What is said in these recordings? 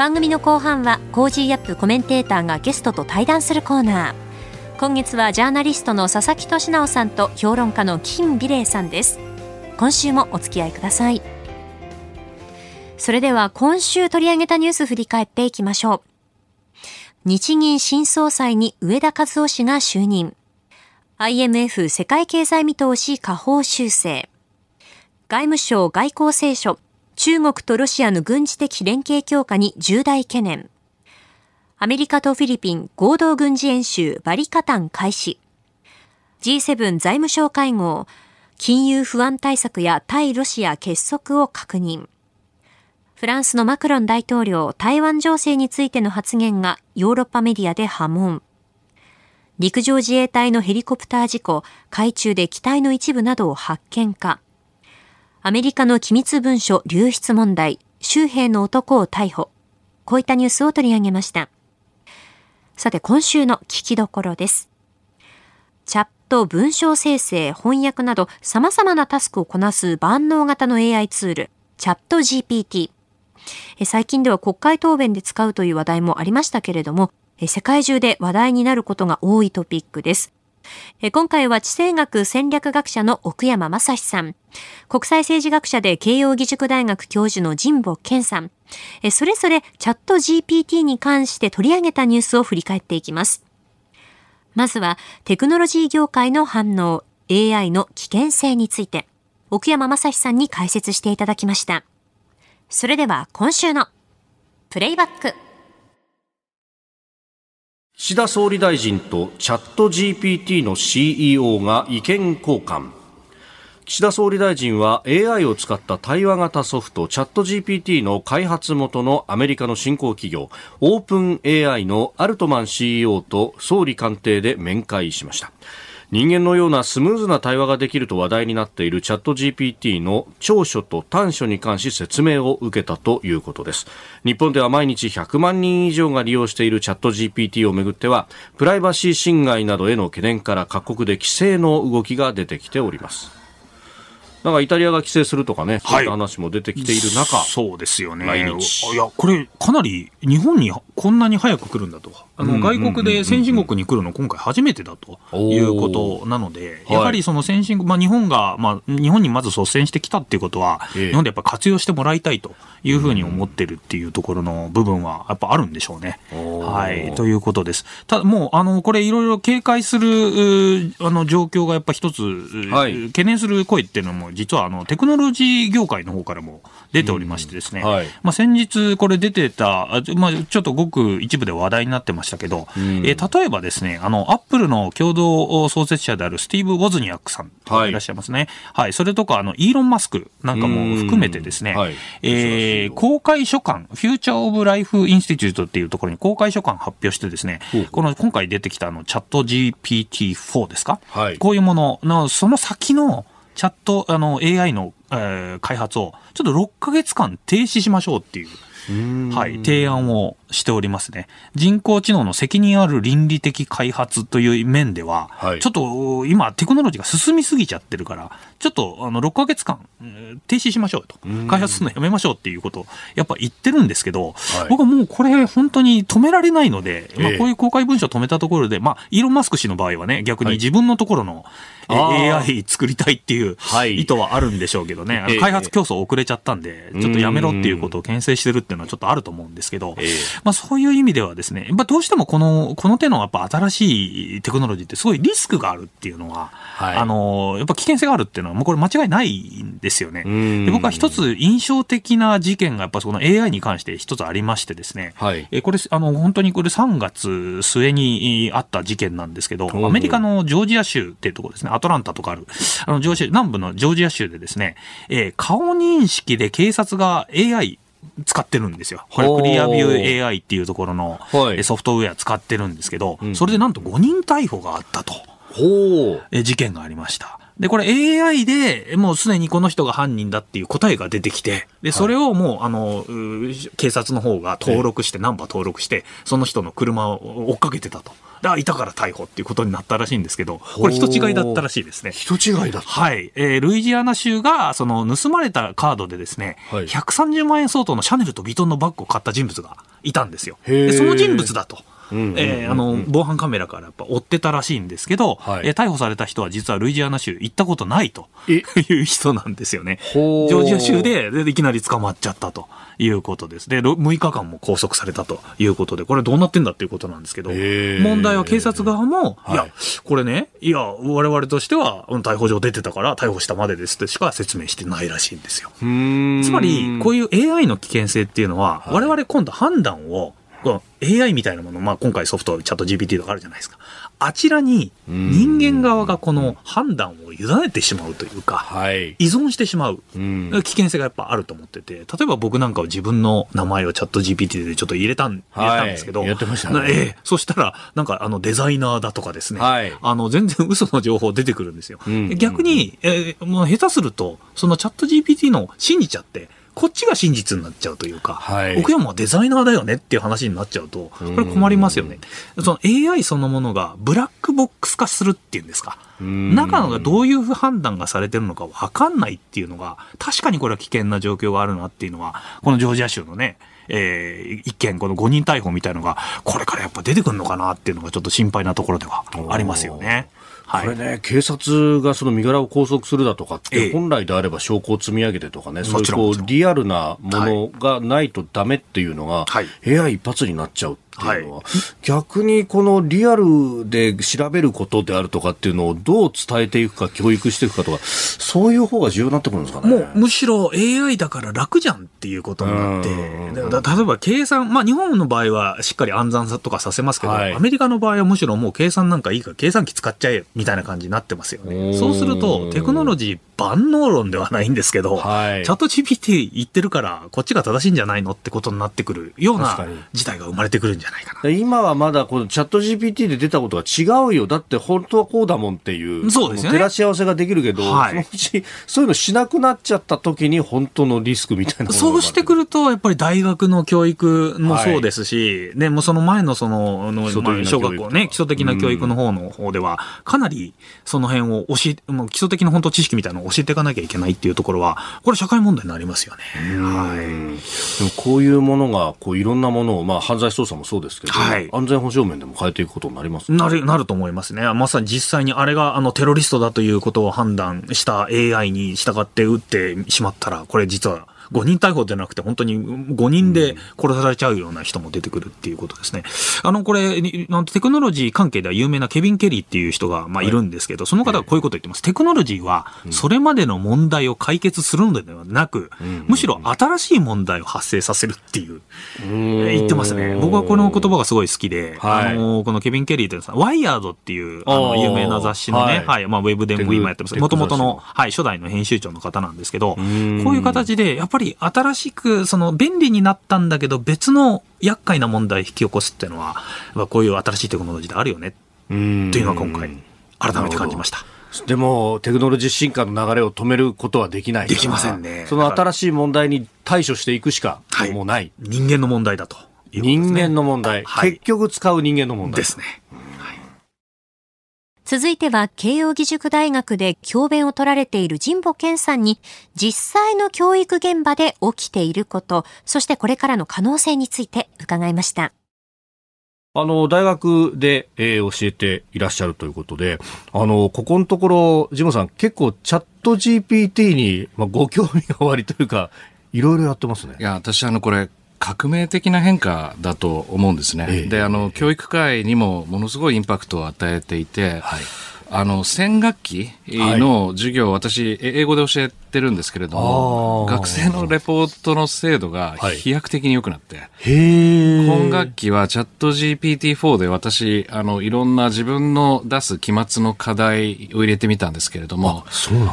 番組の後半は Cozy up コメンテーターがゲストと対談するコーナー。今月はジャーナリストの佐々木俊尚さんと評論家の金美齢さんです。今週もお付き合いください。それでは今週取り上げたニュース振り返っていきましょう。日銀新総裁に植田和男氏が就任。IMF 世界経済見通し下方修正。外務省外交青書、中国とロシアの軍事的連携強化に重大懸念。アメリカとフィリピン合同軍事演習バリカタン開始。G7 財務省会合、金融不安対策や対ロシア結束を確認。フランスのマクロン大統領、台湾情勢についての発言がヨーロッパメディアで波紋。陸上自衛隊のヘリコプター事故、海中で機体の一部などを発見か。アメリカの機密文書流出問題、周辺の男を逮捕。こういったニュースを取り上げました。さて、今週の聞きどころです。チャット、文章生成、翻訳など様々なタスクをこなす万能型の AI ツール、チャット GPT。最近では国会答弁で使うという話題もありましたけれども、世界中で話題になることが多いトピックです。今回は地政学戦略学者の奥山正史さん、国際政治学者で慶應義塾大学教授の神保健さん、それぞれチャット GPT に関して取り上げたニュースを振り返っていきます。まずはテクノロジー業界の反応、AI の危険性について、奥山正史さんに解説していただきました。それでは今週のプレイバック。岸田総理大臣とチャット GPT の CEO が意見交換。岸田総理大臣は AI を使った対話型ソフトチャット GPT の開発元のアメリカの新興企業オープン AI のアルトマン CEO と総理官邸で面会しました。人間のようなスムーズな対話ができると話題になっているチャット GPT の長所と短所に関し説明を受けたということです。日本では毎日100万人以上が利用しているチャット GPT をめぐってはプライバシー侵害などへの懸念から各国で規制の動きが出てきております。なんかイタリアが規制するとかね、そういった話も出てきている中、そうですよね。いや、これ、かなり日本にこんなに早く来るんだと。あの、外国で先進国に来るの今回初めてだと。いうことなので、やはりその先進国、まあ日本が、まあ日本にまず率先してきたっていうことは、日本でやっぱ活用してもらいたいというふうに思ってるっていうところの部分はやっぱあるんでしょうね。はい。ということです。ただもう、あの、これいろいろ警戒する、あの、状況がやっぱ一つ、はい、懸念する声っていうのも、実はあの、テクノロジー業界の方からも出ておりましてですね、はい、まあ先日これ出てた、まあちょっとごく一部で話題になってましたけど、うん、えー、例えばですね、あの、アップルの共同創設者であるスティーブ・ウォズニアックさんいらっしゃいますね。はい、はい、それとか、あの、イーロン・マスクなんかも含めてですね、はい、えー、公開書簡、フューチャー・オブ・ライフ・インスティテュートっていうところに公開書簡発表してですね、この今回出てきたあの、チャット GPT-4 ですか、はい、こういうものの、その先のチャット、あの、AI の、えー、開発を、ちょっと6ヶ月間停止しましょうっていう。はい、提案をしておりますね。人工知能の責任ある倫理的開発という面では、はい、ちょっと今テクノロジーが進みすぎちゃってるから、ちょっとあの6ヶ月間停止しましょうと、開発するのやめましょうっていうことをやっぱ言ってるんですけど、はい、僕はもうこれ本当に止められないので、まあ、こういう公開文書を止めたところで、まあ、イーロン・マスク氏の場合はね、逆に自分のところの、AI 作りたいっていう意図はあるんでしょうけどね、はい、開発競争遅れちゃったんで、ちょっとやめろっていうことを牽制してるっていうのはちょっとあると思うんですけど、まあ、そういう意味ではですね、やっぱどうしてもこの、この手のやっぱ新しいテクノロジーってすごいリスクがあるっていうのは、はい、あの、やっぱ危険性があるっていうのは、もうこれ間違いないんですよね。で僕は一つ印象的な事件がやっぱその AI に関して一つありましてですね、はい、えこれ、あの、本当にこれ3月末にあった事件なんですけど、アメリカのジョージア州っていうところですね、アトランタとかある、あの、ジョージア、南部のジョージア州でですね、えー、顔認識で警察が AI 使ってるんですよ。これクリアビュー AI っていうところのソフトウェア使ってるんですけど、それでなんと5人逮捕があったと。事件がありました。で、これ AI でもうすでにこの人が犯人だっていう答えが出てきて、で、それをもう、あの、警察の方が登録して、ナンバー登録して、その人の車を追っかけてたと。あ、いたから逮捕っていうことになったらしいんですけど、これ人違いだったらしいですね。人違いだはい。えー、ルイジアナ州が、その、盗まれたカードでですね、はい、130万円相当のシャネルとビトンのバッグを買った人物がいたんですよ。で、その人物だと。えあの防犯カメラからやっぱ追ってたらしいんですけど、はい、えー、逮捕された人は実はルイジアナ州行ったことないと いう人なんですよね。ジョージア州ででいきなり捕まっちゃったということです。で、6日間も拘束されたということで、これどうなってんだっていうことなんですけど、問題は警察側も、い。や、これね、いや、我々としては逮捕状出てたから逮捕したまでですってしか説明してないらしいんですよ。つまり、こういう AI の危険性っていうのは、我々今度判断を AI みたいなもの、まあ、今回ソフト、チャット GPT とかあるじゃないですか。あちらに人間側がこの判断を委ねてしまうというか、はい、依存してしまう。危険性がやっぱあると思ってて、例えば僕なんかは自分の名前をチャット GPT でちょっと入れたん,、入れたんですけど、やってましたね。ええ。そしたら、なんかあのデザイナーだとかですね、はい、あの全然嘘の情報出てくるんですよ。逆に、えー、もう下手すると、そのチャット GPT の信じちゃって、こっちが真実になっちゃうというか、はい、奥山はデザイナーだよねっていう話になっちゃうと、これ困りますよね。その AI そのものがブラックボックス化するっていうんですか。中のがどういう判断がされてるのか分かんないっていうのが、確かにこれは危険な状況があるなっていうのは、このジョージア州のね、えー、一件、この5人逮捕みたいのが、これからやっぱ出てくるのかなっていうのがちょっと心配なところではありますよね。これね、警察がその身柄を拘束するだとかって、本来であれば証拠を積み上げてとかね、そういうこうリアルなものがないとだめっていうのが、部屋一発になっちゃうっていうのは、はい、逆にこのリアルで調べることであるとかっていうのをどう伝えていくか、教育していくかとか、そういう方が重要になってくるんですかね。もうむしろ AI だから楽じゃんっていうことになって、例えば計算、まあ日本の場合はしっかり暗算とかさせますけど、はい、アメリカの場合はむしろもう計算なんかいいから計算機使っちゃえみたいな感じになってますよね。そうするとテクノロジー万能論ではないんですけど、はい、チャット GPT 言ってるから、こっちが正しいんじゃないのってことになってくるような事態が生まれてくるんじゃないかな。今はまだこのチャット GPT で出たことが違うよ。だって本当はこうだもんっていう。そうですね。照らし合わせができるけど、はい、そのうち、そういうのしなくなっちゃった時に本当のリスクみたいなそうしてくると、やっぱり大学の教育もそうですし、はい、ね、もうその前のその、の小学校ね、基礎的な教育の方の方では、かなりその辺を教え、もう基礎的な本当知識みたいなのを教えていかなきゃいけないっていうところは、これ社会問題になりますよね。はい。でもこういうものが、こういろんなものを、まあ犯罪捜査もそうですけど、はい、安全保障面でも変えていくことになりますなる、なると思いますね。まさに実際にあれがあのテロリストだということを判断した AI に従って撃ってしまったら、これ実は5人逮捕じゃなくて、本当に5人で殺されちゃうような人も出てくるっていうことですね。あの、これ、テクノロジー関係では有名なケビン・ケリーっていう人が、まあ、い。るんですけど、その方がこういうことを言ってます。テクノロジーは、それまでの問題を解決するのではなく、むしろ新しい問題を発生させるっていう、言ってますね。僕はこの言葉がすごい好きで、あの、このケビン・ケリーっていうのは、ワイヤードっていう、あの、有名な雑誌のね、はい、まあ、ウェブでも今やってます。もともとの、はい、初代の編集長の方なんですけど、こういう形で、やっぱりり新しく、その便利になったんだけど、別の厄介な問題を引き起こすっていうのは、こういう新しいテクノロジーであるよね、というのは今回、改めて感じました。でも、テクノロジー進化の流れを止めることはできないできませんね。その新しい問題に対処していくしか、もうない。人間の問題だと、ね、人間の問題、はい、結局使う人間の問題。ですね。続いては慶應義塾大学で教鞭を取られている神保健さんに実際の教育現場で起きていること、そしてこれからの可能性について伺いました。あの、大学で、えー、教えていらっしゃるということで、あの、ここのところ、ジモさん結構チャット GPT に、まあ、ご興味がおありというか、いろいろやってますね。いや、私あの、これ、革命的な変化だと思うんですね。ええ、で、あの、教育界にもものすごいインパクトを与えていて、はい、あの、戦学期の授業、はい、私、英語で教えてるんですけれども、学生のレポートの精度が飛躍的に良くなって、はい、今学期はチャット GPT-4 で私、あの、いろんな自分の出す期末の課題を入れてみたんですけれども、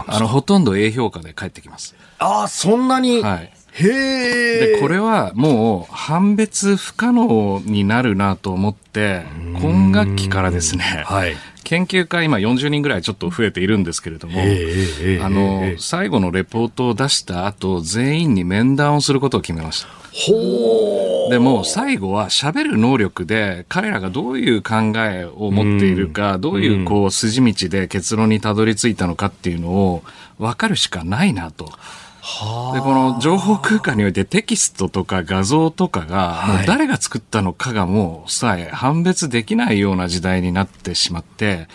あの、ほとんど A 評価で返ってきます。ああ、そんなに、はいへで、これはもう判別不可能になるなと思って、今学期からですね、はい、研究会今40人ぐらいちょっと増えているんですけれども、あの、最後のレポートを出した後、全員に面談をすることを決めました。ほでも最後は喋る能力で彼らがどういう考えを持っているか、どういうこう筋道で結論にたどり着いたのかっていうのを分かるしかないなと。でこの情報空間においてテキストとか画像とかが、もう誰が作ったのかがもうさえ判別できないような時代になってしまって、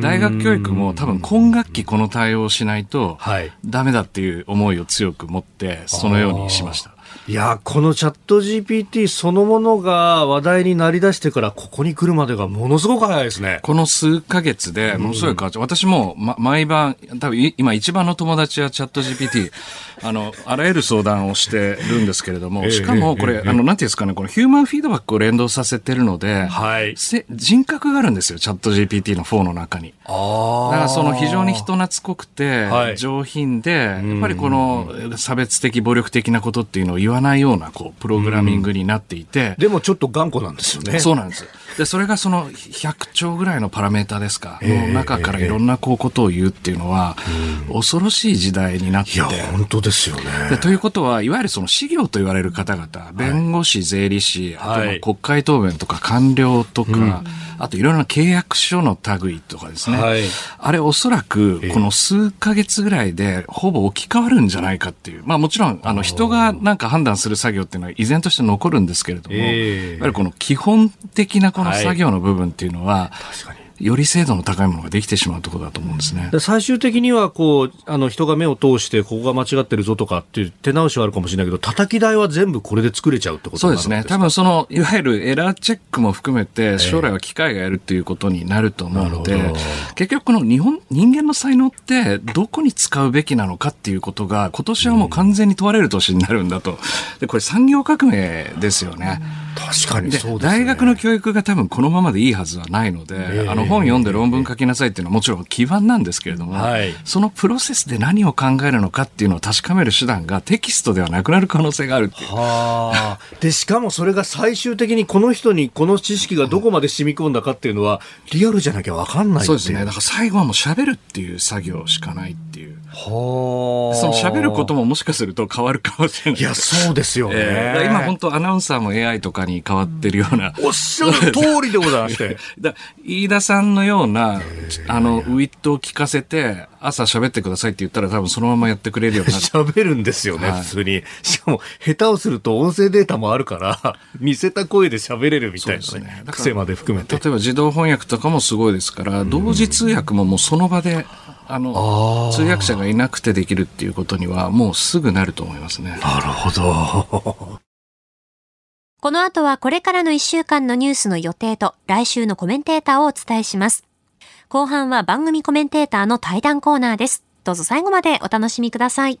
大学教育も多分今学期この対応をしないとダメだっていう思いを強く持って、そのようにしました。いや、このチャット GPT そのものが話題になりだしてから、ここに来るまでがものすごく早いですね。この数ヶ月で、ものすごい変わっちゃう。私も、ま、毎晩、多分今一番の友達はチャット GPT、あの、あらゆる相談をしてるんですけれども、しかもこれ、あの、なんていうんですかね、このヒューマンフィードバックを連動させてるので、はい。人格があるんですよ、チャット GPT の4の中に。ああ。だからその非常に人懐っこくて、はい、上品で、やっぱりこの差別的、暴力的なことっていうのを言わないような、こう、プログラミングになっていて。でもちょっと頑固なんですよね。そうなんです。で、それがその100兆ぐらいのパラメータですか、の中からいろんなこうことを言うっていうのは、恐ろしい時代になってて。いや、本当ですよね。ということは、いわゆるその資料と言われる方々、弁護士、税理士、あと国会答弁とか官僚とか、あといろいろな契約書の類とかですね。はい、あれおそらくこの数ヶ月ぐらいでほぼ置き換わるんじゃないかっていう。まあもちろんあの人がなんか判断する作業っていうのは依然として残るんですけれども、えー、やっぱりこの基本的なこの作業の部分っていうのは、はい、確かにより精度の高いものができてしまうところだと思うんですね。最終的にはこうあの人が目を通してここが間違ってるぞとかっていう手直しはあるかもしれないけど叩き台は全部これで作れちゃうってことそうですね。多分そのいわゆるエラーチェックも含めて将来は機械がやるっていうことになると思うので、結局この日本人間の才能ってどこに使うべきなのかっていうことが今年はもう完全に問われる年になるんだと。でこれ産業革命ですよね。確かにそうです、ね、大学の教育が多分このままでいいはずはないので、あの本読んで論文書きなさいっていうのはもちろん基盤なんですけれども、はい、そのプロセスで何を考えるのかっていうのを確かめる手段がテキストではなくなる可能性があるっていう。はで、しかもそれが最終的にこの人にこの知識がどこまで染み込んだかっていうのは、リアルじゃなきゃわかんないそうですね。だから最後はもう喋るっていう作業しかないっていう。はその喋ることももしかすると変わるかもしれない。いや、そうですよね。えー、今本当アナウンサーも AI とかに変わってるような。おっしゃる通りでございまして。だ飯田さんのような、あの、ウィットを聞かせて、朝喋ってくださいって言ったら多分そのままやってくれるようになる。喋るんですよね、はい、普通に。しかも、下手をすると音声データもあるから、似せた声で喋れるみたいな、ね、ね、癖まで含めて。例えば自動翻訳とかもすごいですから、同時通訳ももうその場で、あの、通訳者がいなくてできるっていうことには、もうすぐなると思いますね。なるほど。この後はこれからの1週間のニュースの予定と来週のコメンテーターをお伝えします。後半は番組コメンテーターの対談コーナーです。どうぞ最後までお楽しみください。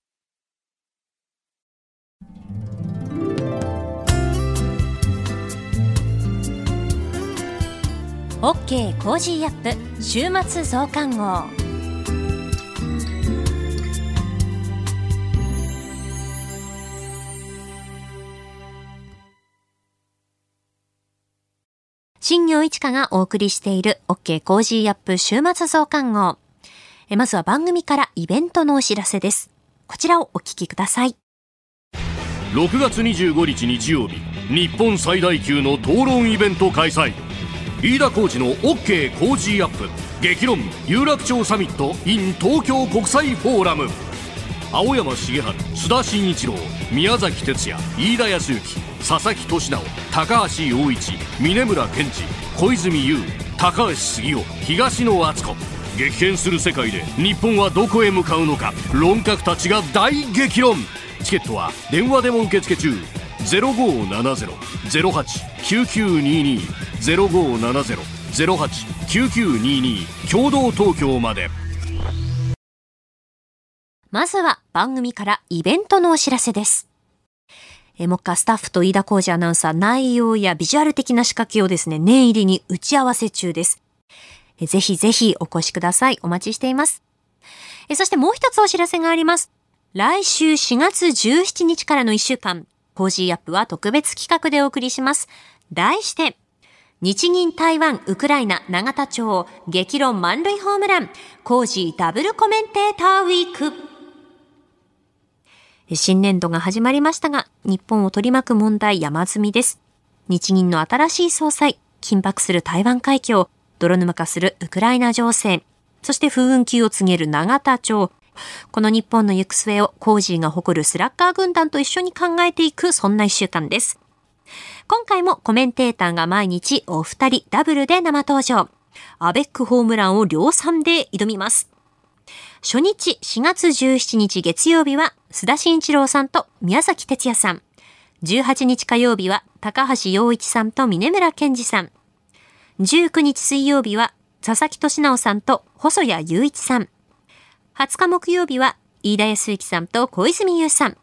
OK Cozy up 週末増刊号新行市佳がお送りしている OK コージーアップ週末増刊号えまずは番組からイベントのお知らせです。こちらをお聞きください。6月25日日曜日、日本最大級の討論イベント開催。飯田浩司の OK Cozy up。激論有楽町サミット in 東京国際フォーラム。青山繁晴須田慎一郎宮崎哲弥飯田泰之佐々木俊直高橋陽一峯村健二小泉悠高橋杉雄東野篤子。激変する世界で日本はどこへ向かうのか。論客たちが大激論。チケットは電話でも受付中。0570-08-9922 0570-08-9922共同東京までまずは番組からイベントのお知らせです。え目下スタッフと飯田浩司アナウンサー内容やビジュアル的な仕掛けをですね、念入りに打ち合わせ中です。えぜひぜひお越しください。お待ちしています。えそしてもう一つお知らせがあります。来週4月17日からの1週間、 Cozy up は特別企画でお送りします。題して、日銀台湾ウクライナ永田町激論満塁ホームランコージーダブルコメンテーターウィーク新年度が始まりましたが、日本を取り巻く問題山積みです。日銀の新しい総裁、緊迫する台湾海峡、泥沼化するウクライナ情勢、そして風雲球を告げる永田町。この日本の行く末をコージーが誇るスラッガー軍団と一緒に考えていく、そんな一週間です。今回もコメンテーターが毎日お二人ダブルで生登場。アベックホームランを量産で挑みます。初日4月17日月曜日は須田慎一郎さんと宮崎哲也さん。18日火曜日は高橋洋一さんと峰村健二さん。19日水曜日は佐々木俊直さんと細谷雄一さん。20日木曜日は飯田康之さんと小泉優さん。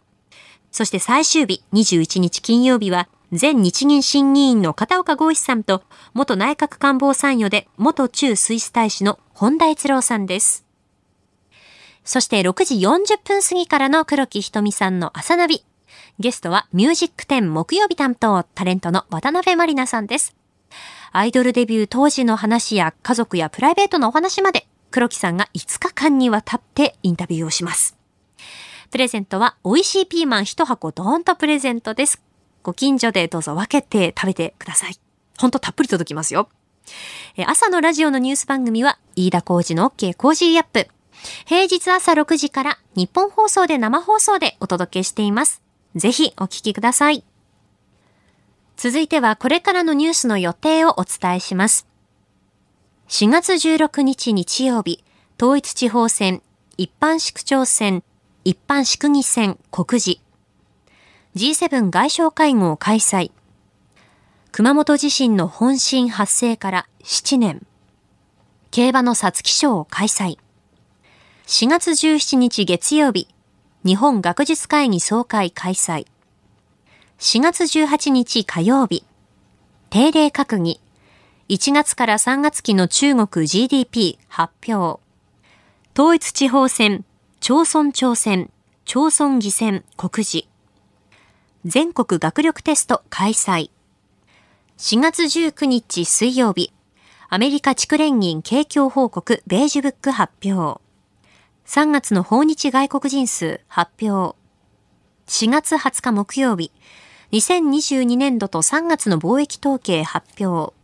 そして最終日21日金曜日は前日銀審議員の片岡剛一さんと元内閣官房参与で元中スイス大使の本田悦郎さんです。そして6時40分過ぎからの黒木ひとみさんの朝ナビ。ゲストはミュージック10木曜日担当タレントの渡辺まりなさんです。アイドルデビュー当時の話や家族やプライベートのお話まで黒木さんが5日間にわたってインタビューをします。プレゼントは美味しいピーマン1箱ドーンとプレゼントです。ご近所でどうぞ分けて食べてください。ほんとたっぷり届きますよ。朝のラジオのニュース番組は飯田浩二の OK コージーアップ。平日朝6時からニッポン放送で生放送でお届けしています。ぜひお聞きください。続いてはこれからのニュースの予定をお伝えします。4月16日日曜日、統一地方選、一般市区長選、一般市区議選、告示。G7 外相会合開催。熊本地震の本震発生から7年。競馬の皐月賞を開催。4月17日月曜日、日本学術会議総会開催。4月18日火曜日、定例閣議。1月から3月期の中国 GDP 発表。統一地方選、町村長選、町村議選告示。全国学力テスト開催。4月19日水曜日、アメリカ地区連銀景況報告ベージュブック発表。3月の訪日外国人数発表。4月20日木曜日、2022年度と3月の貿易統計発表。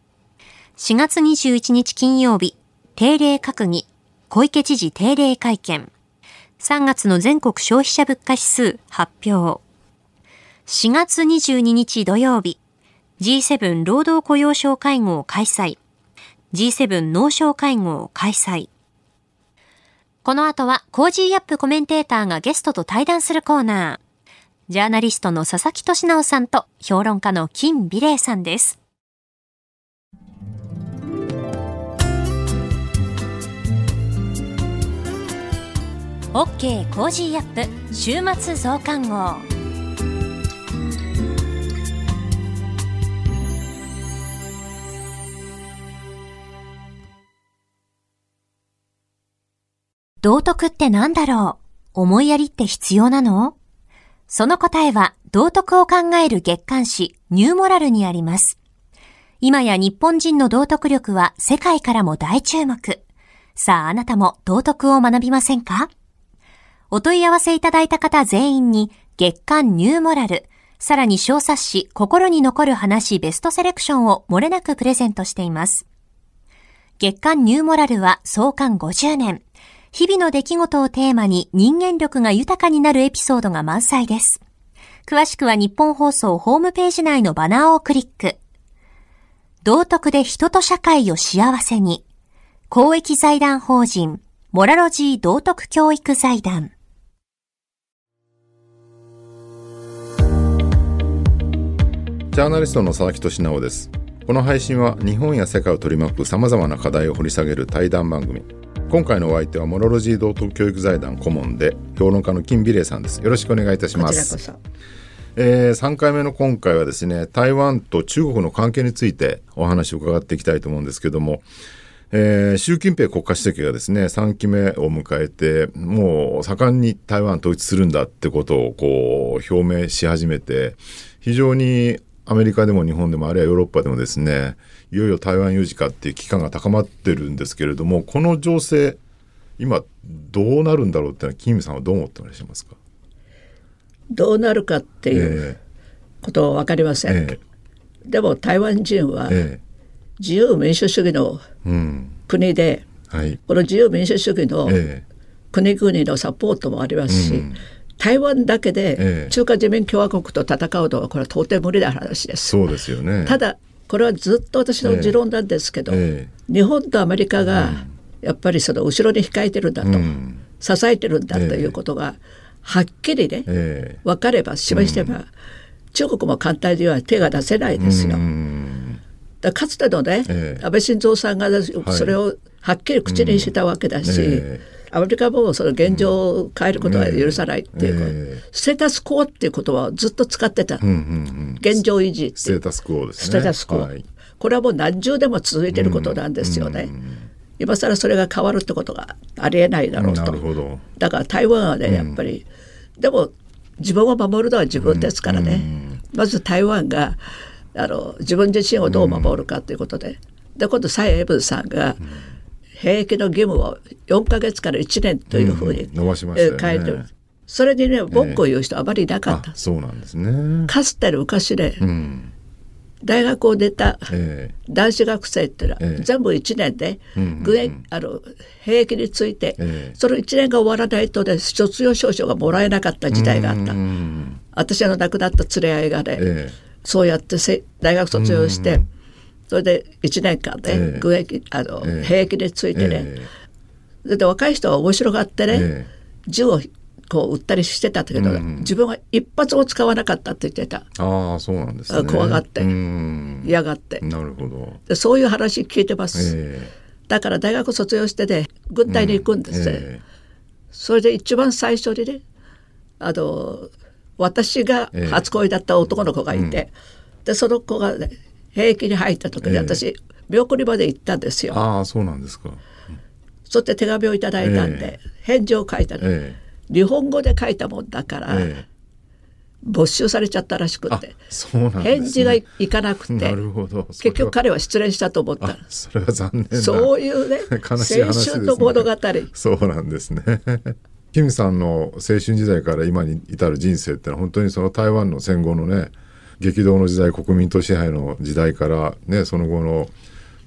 4月21日金曜日、定例閣議、小池知事定例会見。3月の全国消費者物価指数発表。4月22日土曜日、G7 労働雇用相会合開催。G7 農相会合開催。この後は Cozy up コメンテーターがゲストと対談するコーナー。ジャーナリストの佐々木俊尚さんと評論家の金美齢さんです。OK コージーアップ週末増刊号。道徳って何だろう？思いやりって必要なの？その答えは道徳を考える月刊誌ニューモラルにあります。今や日本人の道徳力は世界からも大注目。さああなたも道徳を学びませんか？お問い合わせいただいた方全員に月刊ニューモラル、さらに小冊子心に残る話ベストセレクションを漏れなくプレゼントしています。月刊ニューモラルは創刊50年。日々の出来事をテーマに人間力が豊かになるエピソードが満載です。詳しくは日本放送ホームページ内のバナーをクリック。道徳で人と社会を幸せに。公益財団法人、モラロジー道徳教育財団。ジャーナリストの佐々木俊直です。この配信は日本や世界を取り巻く様々な課題を掘り下げる対談番組。今回のお相手はモラロジー道徳教育財団顧問で評論家の金美玲さんです。よろしくお願いいたします。えー、3回目の今回はですね台湾と中国の関係についてお話を伺っていきたいと思うんですけども、えー、習近平国家主席がですね3期目を迎えてもう盛んに台湾統一するんだってことをこう表明し始めて非常にアメリカでも日本でもあるいはヨーロッパでもですねいよいよ台湾有事かっていう危機感が高まってるんですけれどもこの情勢今どうなるんだろうってのは金さんはどう思ってらっしゃいますか？どうなるかっていうことは分かりません、えー、でも台湾人は自由民主主義の国で、うんはい、この自由民主主義の国々のサポートもありますし、うん、台湾だけで中華人民共和国と戦うのはこれは到底無理な話です。そうですよね。ただこれはずっと私の持論なんですけど、えー、日本とアメリカがやっぱりその後ろに控えてるんだと、うん、支えてるんだということが、えーはっきりね、えー、分かれば示してば、うん、中国も簡単には手が出せないですよ。だかつてのね、えー、安倍晋三さんがそれをはっきり口にしたわけだし、アメリカもその現状を変えることは許さないっていう、うん、ステータスコアっていう言葉をずっと使ってた、現状維持ステータスコアですね。ステータスコア、はい、これはもう何十年も続いてることなんですよね。今更それが変わるってことがありえないだろうと。だから台湾はねやっぱり、うん、でも自分を守るのは自分ですからね、うん、まず台湾があの自分自身をどう守るかということで、で今度蔡英文さんが、兵役の義務を4か月から1年というふうに、伸ばしました、変えてる。それにね文句を言う人はあまりいなかった、えー、そうなんですね。かつての昔で、うん。大学を出た男子学生っていうのは、全部1年で、軍役あの兵役について、その1年が終わらないとね卒業証書がもらえなかった時代があった。私の亡くなった連れ合いがね、そうやってせ大学卒業して、それで1年間ね、軍役あの、兵役についてね、で若い人は面白がってね、銃をこう売ったりしてたんだけど、うん、自分は一発も使わなかったって言ってた。ああそうなんですね。怖がって嫌がって。なるほど。でそういう話聞いてます、えー、だから大学卒業してね軍隊に行くんですね、うん。えー、それで一番最初にねあの私が初恋だった男の子がいて、えー、でその子がね兵役に入った時に私、見送りまで行ったんですよ。ああそうなんですか。そして手紙をいただいたんで、返事を書いたの、日本語で書いたもんだから、ええ、没収されちゃったらしくて、ね、返事がいかなくてなるほど。結局彼は失恋したと思ったそれは残念そういうね。青春の物語。そうなんですね。キムさんの青春時代から今に至る人生ってのは本当にその台湾の戦後のね激動の時代国民と支配の時代からねその後の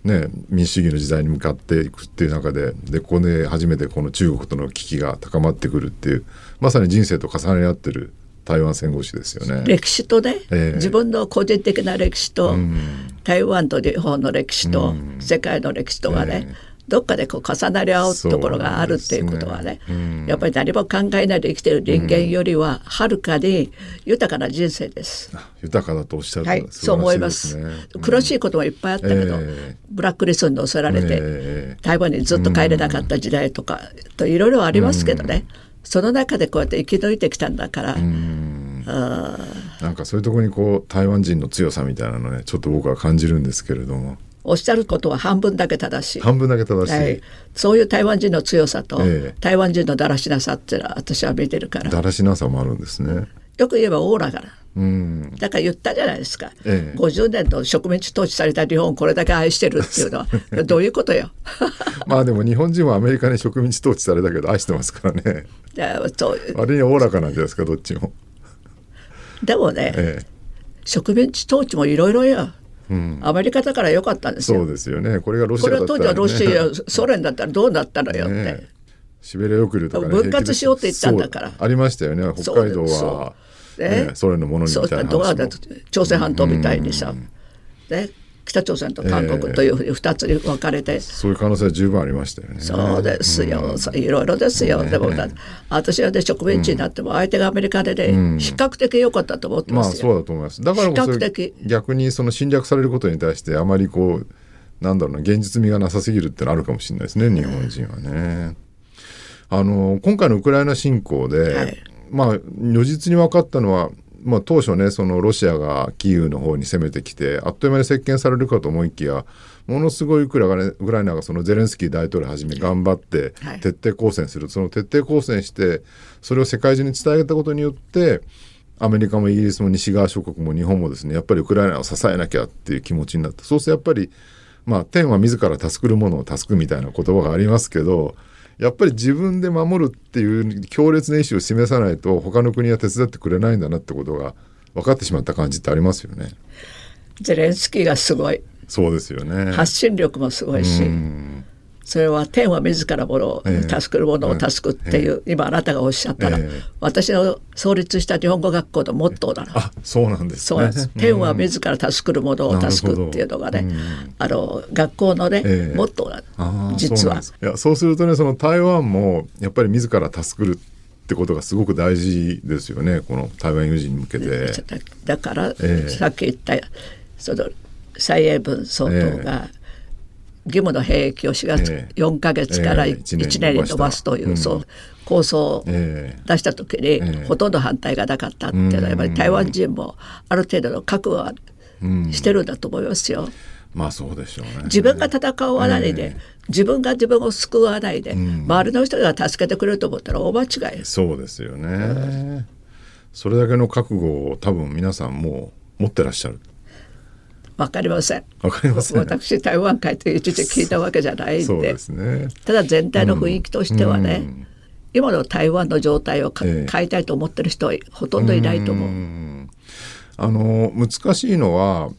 ね、民主主義の時代に向かっていくっていう中ででここで初めてこの中国との危機が高まってくるっていうまさに人生と重ね合ってる台湾戦後史ですよね。歴史とね、えー、自分の個人的な歴史と、うん、台湾と日本の歴史と、うん、世界の歴史とがね、えーどっかでこう重なり合うところがあるっていうことはね、ね。うん、やっぱり何も考えないで生きてる人間よりははるかに豊かな人生です。うん、豊かだとおっしゃる、はい、そう思います。苦しいこともいっぱいあったけど、えー、ブラックリストに乗せられて、えー、台湾にずっと帰れなかった時代とか、といろいろありますけどね、その中でこうやって生き抜いてきたんだから。なんかそういうところにこう台湾人の強さみたいなのねちょっと僕は感じるんですけれども。おっしゃることは半分だけ正しい。半分だけ正しい、はい、そういう台湾人の強さと、えー、台湾人のだらしなさっていうのは私は見てるから。だらしなさもあるんですね。よく言えばオーラが。うん、だから言ったじゃないですか、ええ、50年の植民地統治された日本をこれだけ愛してるっていうのは どういうことよ。まあでも日本人はアメリカに植民地統治されたけど愛してますからね。そう割におおらかなんじゃないですかどっちも。でもね、ええ、植民地統治もいろいろようん、アメリカだから良かったんですよ。そうですよね。これがロシアだったら、ね、これ当時はロシア、ソ連だったらどうなったのよって。ね、シベリア送るとか、ね、分割しようって言ったんだから。ありましたよね。北海道は、ね、ソ連のものにみたいな朝鮮半島みたいにさ、ね、北朝鮮と韓国というふうに2つに分かれて、えー、そういう可能性は十分ありましたよね。そうですよ、うん、いろいろですよ、ね、でも私はね植民地になっても相手がアメリカでね、うん、比較的良かったと思ってますまあそうだと思います。だからこそ逆にその侵略されることに対してあまりこうなんだろうな現実味がなさすぎるってのあるかもしれないですね日本人はね。あの今回のウクライナ侵攻で、はい、まあ如実に分かったのはまあ、当初ねそのロシアがキーウの方に攻めてきてあっという間に接見されるかと思いきやものすごいウクライナがそのゼレンスキー大統領はじめ頑張って徹底抗戦する、はい、その徹底抗戦してそれを世界中に伝えたことによってアメリカもイギリスも西側諸国も日本もですねやっぱりウクライナを支えなきゃっていう気持ちになってそうするとやっぱりまあ天は自ら助くるものを助くみたいな言葉がありますけどやっぱり自分で守るっていう強烈な意志を示さないと他の国は手伝ってくれないんだなってことが分かってしまった感じってありますよね。ゼレンスキーがすごい。そうですよね。発信力もすごいし。それは天は自らものを助けるものを助くっていう、えー、今あなたがおっしゃったら、えー、私の創立した日本語学校のモットーな。の。あそうなんです、ね、そう天は自ら助けるものを助くっていうのがね、あの学校のね、えー、モットーなの。実は。いやそうするとねその台湾もやっぱり自ら助くるってことがすごく大事ですよね。この台湾有事に向けて。だから、さっき言ったその蔡英文総統が、義務の兵役を4月、えー、4か月から1年に延ばすという、うん、そう構想を出した時に、えー、ほとんど反対がなかったっていうのはやっぱり台湾人もある程度の覚悟はしてるんだと思いますよ。まあそうでしょうね。自分が戦わないで、えー、自分が自分を救わないで、うん、周りの人が助けてくれると思ったら大間違い。そうですよね。それだけの覚悟を多分皆さんもう持ってらっしゃる。わかりません。わかりません。私台湾海と一時聞いたわけじゃないんで。でね、ただ全体の雰囲気としてはね、うん、今の台湾の状態を、えー、変えたいと思ってる人はほとんどいないと思う。うあの難しいのは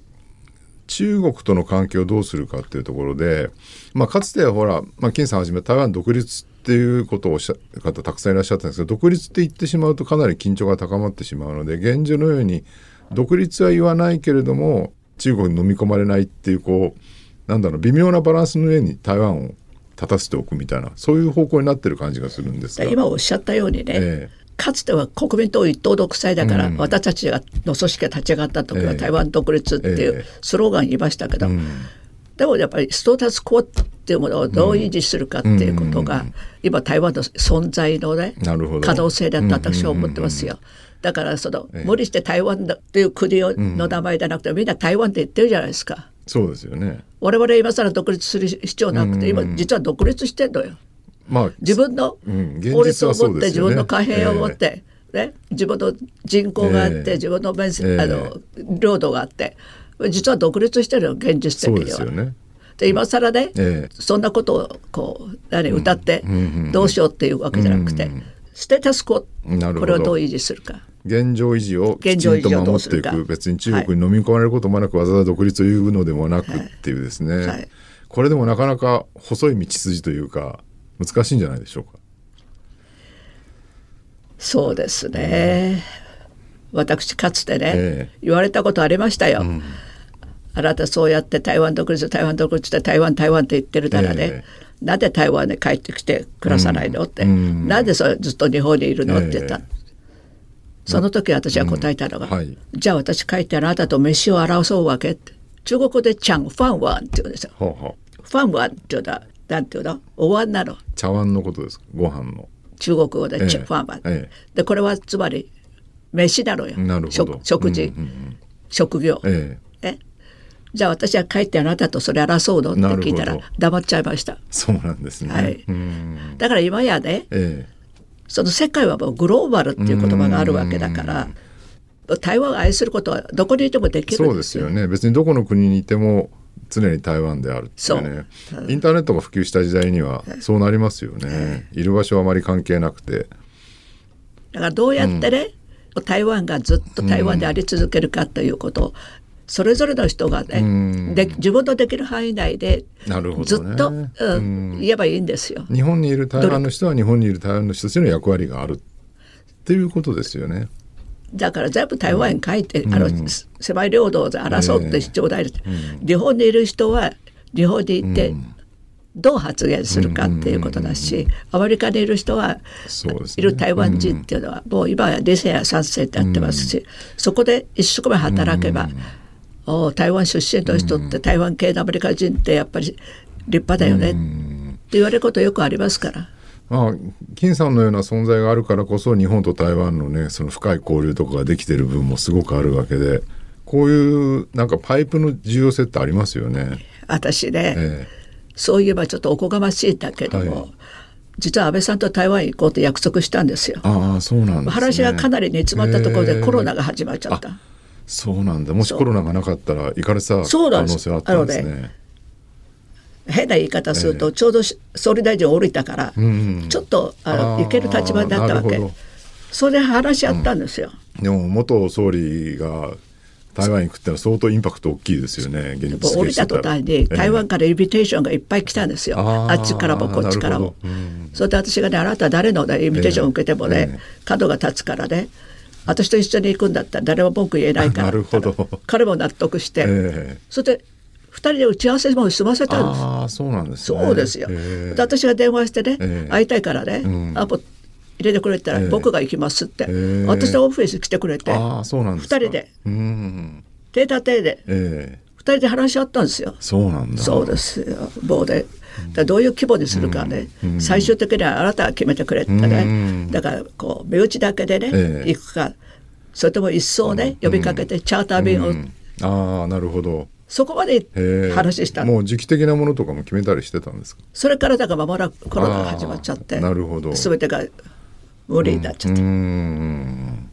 中国との関係をどうするかっていうところで、まあ、かつてはほら、まあ、金さんはじめ台湾独立っていうことをおっしゃる方たくさんいらっしゃったんですけど独立って言ってしまうとかなり緊張が高まってしまうので現状のように独立は言わないけれども中国に飲み込まれないっていうこうなんだろう微妙なバランスの上に台湾を立たせておくみたいなそういう方向になってる感じがするんですが。今おっしゃったようにね、えー、かつては国民党一党独裁だから、うん、私たちがの組織が立ち上がった時は台湾独立っていうスローガン言いましたけど、えーうん、でもやっぱりストータスコアっていうものをどう維持するかっていうことが、うん、今台湾の存在のね可能性だと私は思ってますよ。だからその、無理して台湾っていう国の名前じゃなくて、みんな台湾って言ってるじゃないですか。そうですよね。我々今更独立する必要なくて、今実は独立してんのよ。まあ、自分の法律を持って、自分の貨幣を持って、ね、自分の人口があって、自分の面積、あの領土があって実は独立してるの現実的には。ね、で今更ね、そんなことをこう何歌ってどうしようっていうわけじゃなくて、ステータスコこれをどう維持するか。現状維持をきちんと守っていく。別に中国に飲み込まれることもなく、はい、わざわざ独立を言うのでもなくっていうですね、はい。はい、これでもなかなか細い道筋というか難しいんじゃないでしょうか？そうですね、私かつてね、えー、言われたことありましたよ。うん。あなたそうやって台湾独立台湾独立って台湾台湾って言ってるからね、えー、なんで台湾に帰ってきて暮らさないのって、うん、なんでそれずっと日本にいるのって言った、えー、その時私は答えたのが、うんはい、じゃあ私帰ってあなたと飯を争うわけって。中国語でチャンファンワンって言うんですよ。ほうほう。ファンワンっていうのはなんていうの？お椀なの。茶碗のことですご飯の。中国語でチャ、えー、ファンワン、えー、でこれはつまり飯なのよ。食食事、うんうんうん、職業、えー、じゃあ私は帰ってあなたとそれ争うの？って聞いたら黙っちゃいました。そうなんですね。はい。だから今やね、ええ、その世界はもうグローバルっていう言葉があるわけだから、台湾を愛することはどこにいてもできる。そうですよね別にどこの国にいても常に台湾であるっていうね。インターネットが普及した時代にはそうなりますよね、い。る場所はあまり関係なくて。だからどうやってね、うん、台湾がずっと台湾であり続けるかということを、それぞれの人がね、で自分のできる範囲内でずっと、ね、うん、言えばいいんですよ。日本にいる台湾の人は日本にいる台湾の人たちの役割があるっていうことですよね。だから全部台湾に書いて、うん、あの狭い領土で争って主張代理、うん、日本にいる人は日本に行って、どう発言するかっていうことだし、アメリカにいる人は、ね、いる台湾人っていうのは、もう今は2世や3世ってやってますし、そこで一生懸命働けば、お台湾出身の人って台湾系のアメリカ人ってやっぱり立派だよねって言われることよくありますから。まあ、金さんのような存在があるからこそ日本と台湾のねその深い交流とかができてる部分もすごくあるわけでこういうなんかパイプの重要性ってありますよね。私ね、ええ、そういえばちょっとおこがましいんだけども、はい、実は安倍さんと台湾行こうって約束したんですよ。ああそうなんです、ね、話がかなり煮詰まったところでコロナが始まっちゃった。そうなんだ。もしコロナがなかったら行かれた可能性あったんですね。変な言い方すると、ちょうど総理大臣降りたから、ちょっとあの行ける立場だったわけ。それで話し合ったんですよ、うん、でも元総理が台湾に行くってのは相当インパクト大きいですよね現実降りた途端に台湾からインビテーションがいっぱい来たんですよ、えー、あっちからもこっちからも、うん、それで私がねあなた誰の、ね、インビテーションを受けてもね、えー、角が立つからね私と一緒に行くんだったら誰も文句言えないから。彼も納得して、えー、それで2人で打ち合わせも済ませたんです。あそうなんです、ね、そうですよ、で私が電話してね、会いたいからね、うん、アポ入れてくれたら僕が行きますって、私のオフィス来てくれてあそうなんです2人で、うん、手立てで、えー、2人で話し合ったんですよ。そうなんだ。そうですよ。棒で。だどういう規模にするかね、うん、最終的にはあなたが決めてくれってね、うん、だからこう身内だけでね、えー、行くか。それとも一層ね呼びかけてチャーター便を、ああなるほど。そこまで話した。もう時期的なものとかも決めたりしてたんですか？それからだからまもなくコロナが始まっちゃって。なるほど。全てが無理になっちゃって、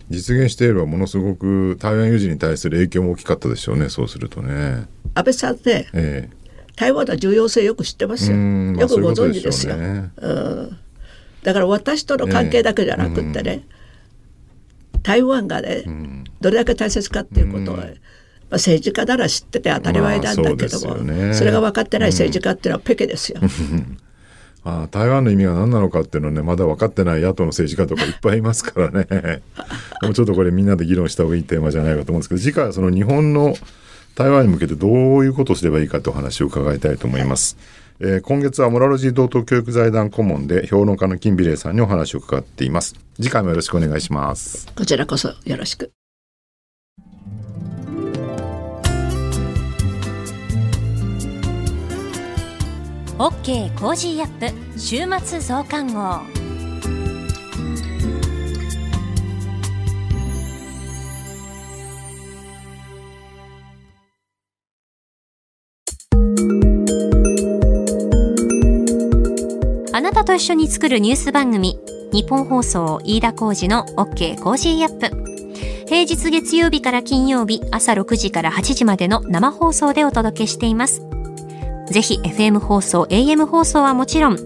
実現していればものすごく台湾有事に対する影響も大きかったでしょうね。そうするとね。安倍さんね、ええ、台湾の重要性よく知ってますよ、よくご存知ですよ、だから私との関係だけじゃなくってね、え、台湾がね、どれだけ大切かっていうことは、まあ、政治家なら知ってて当たり前なんだけども、まあそね、それが分かってない政治家っていうのはペケですよ。まあ、台湾の意味が何なのかっていうのはねまだ分かってない野党の政治家とかいっぱいいますからね もうちょっとこれみんなで議論した方がいいテーマじゃないかと思うんですけど次回はその日本の台湾に向けてどういうことをすればいいかというお話を伺いたいと思います。えー、今月はモラロジー道東教育財団顧問で評論家の金美玲さんにお話を伺っています。次回もよろしくお願いします。こちらこそよろしく。OK コージーアップ週末増刊号あなたと一緒に作るニュース番組日本放送飯田浩二の OK コージーアップ平日月曜日から金曜日朝6時から8時までの生放送でお届けしています。ぜひ FM 放送、AM 放送はもちろん、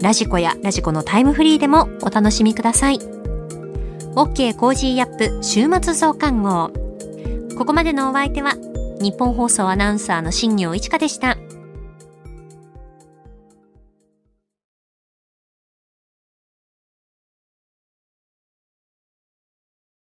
ラジコやラジコのタイムフリーでもお楽しみください。OK コージーアップ週末増刊号。ここまでのお相手は、ニッポン放送アナウンサーの新行市佳でした。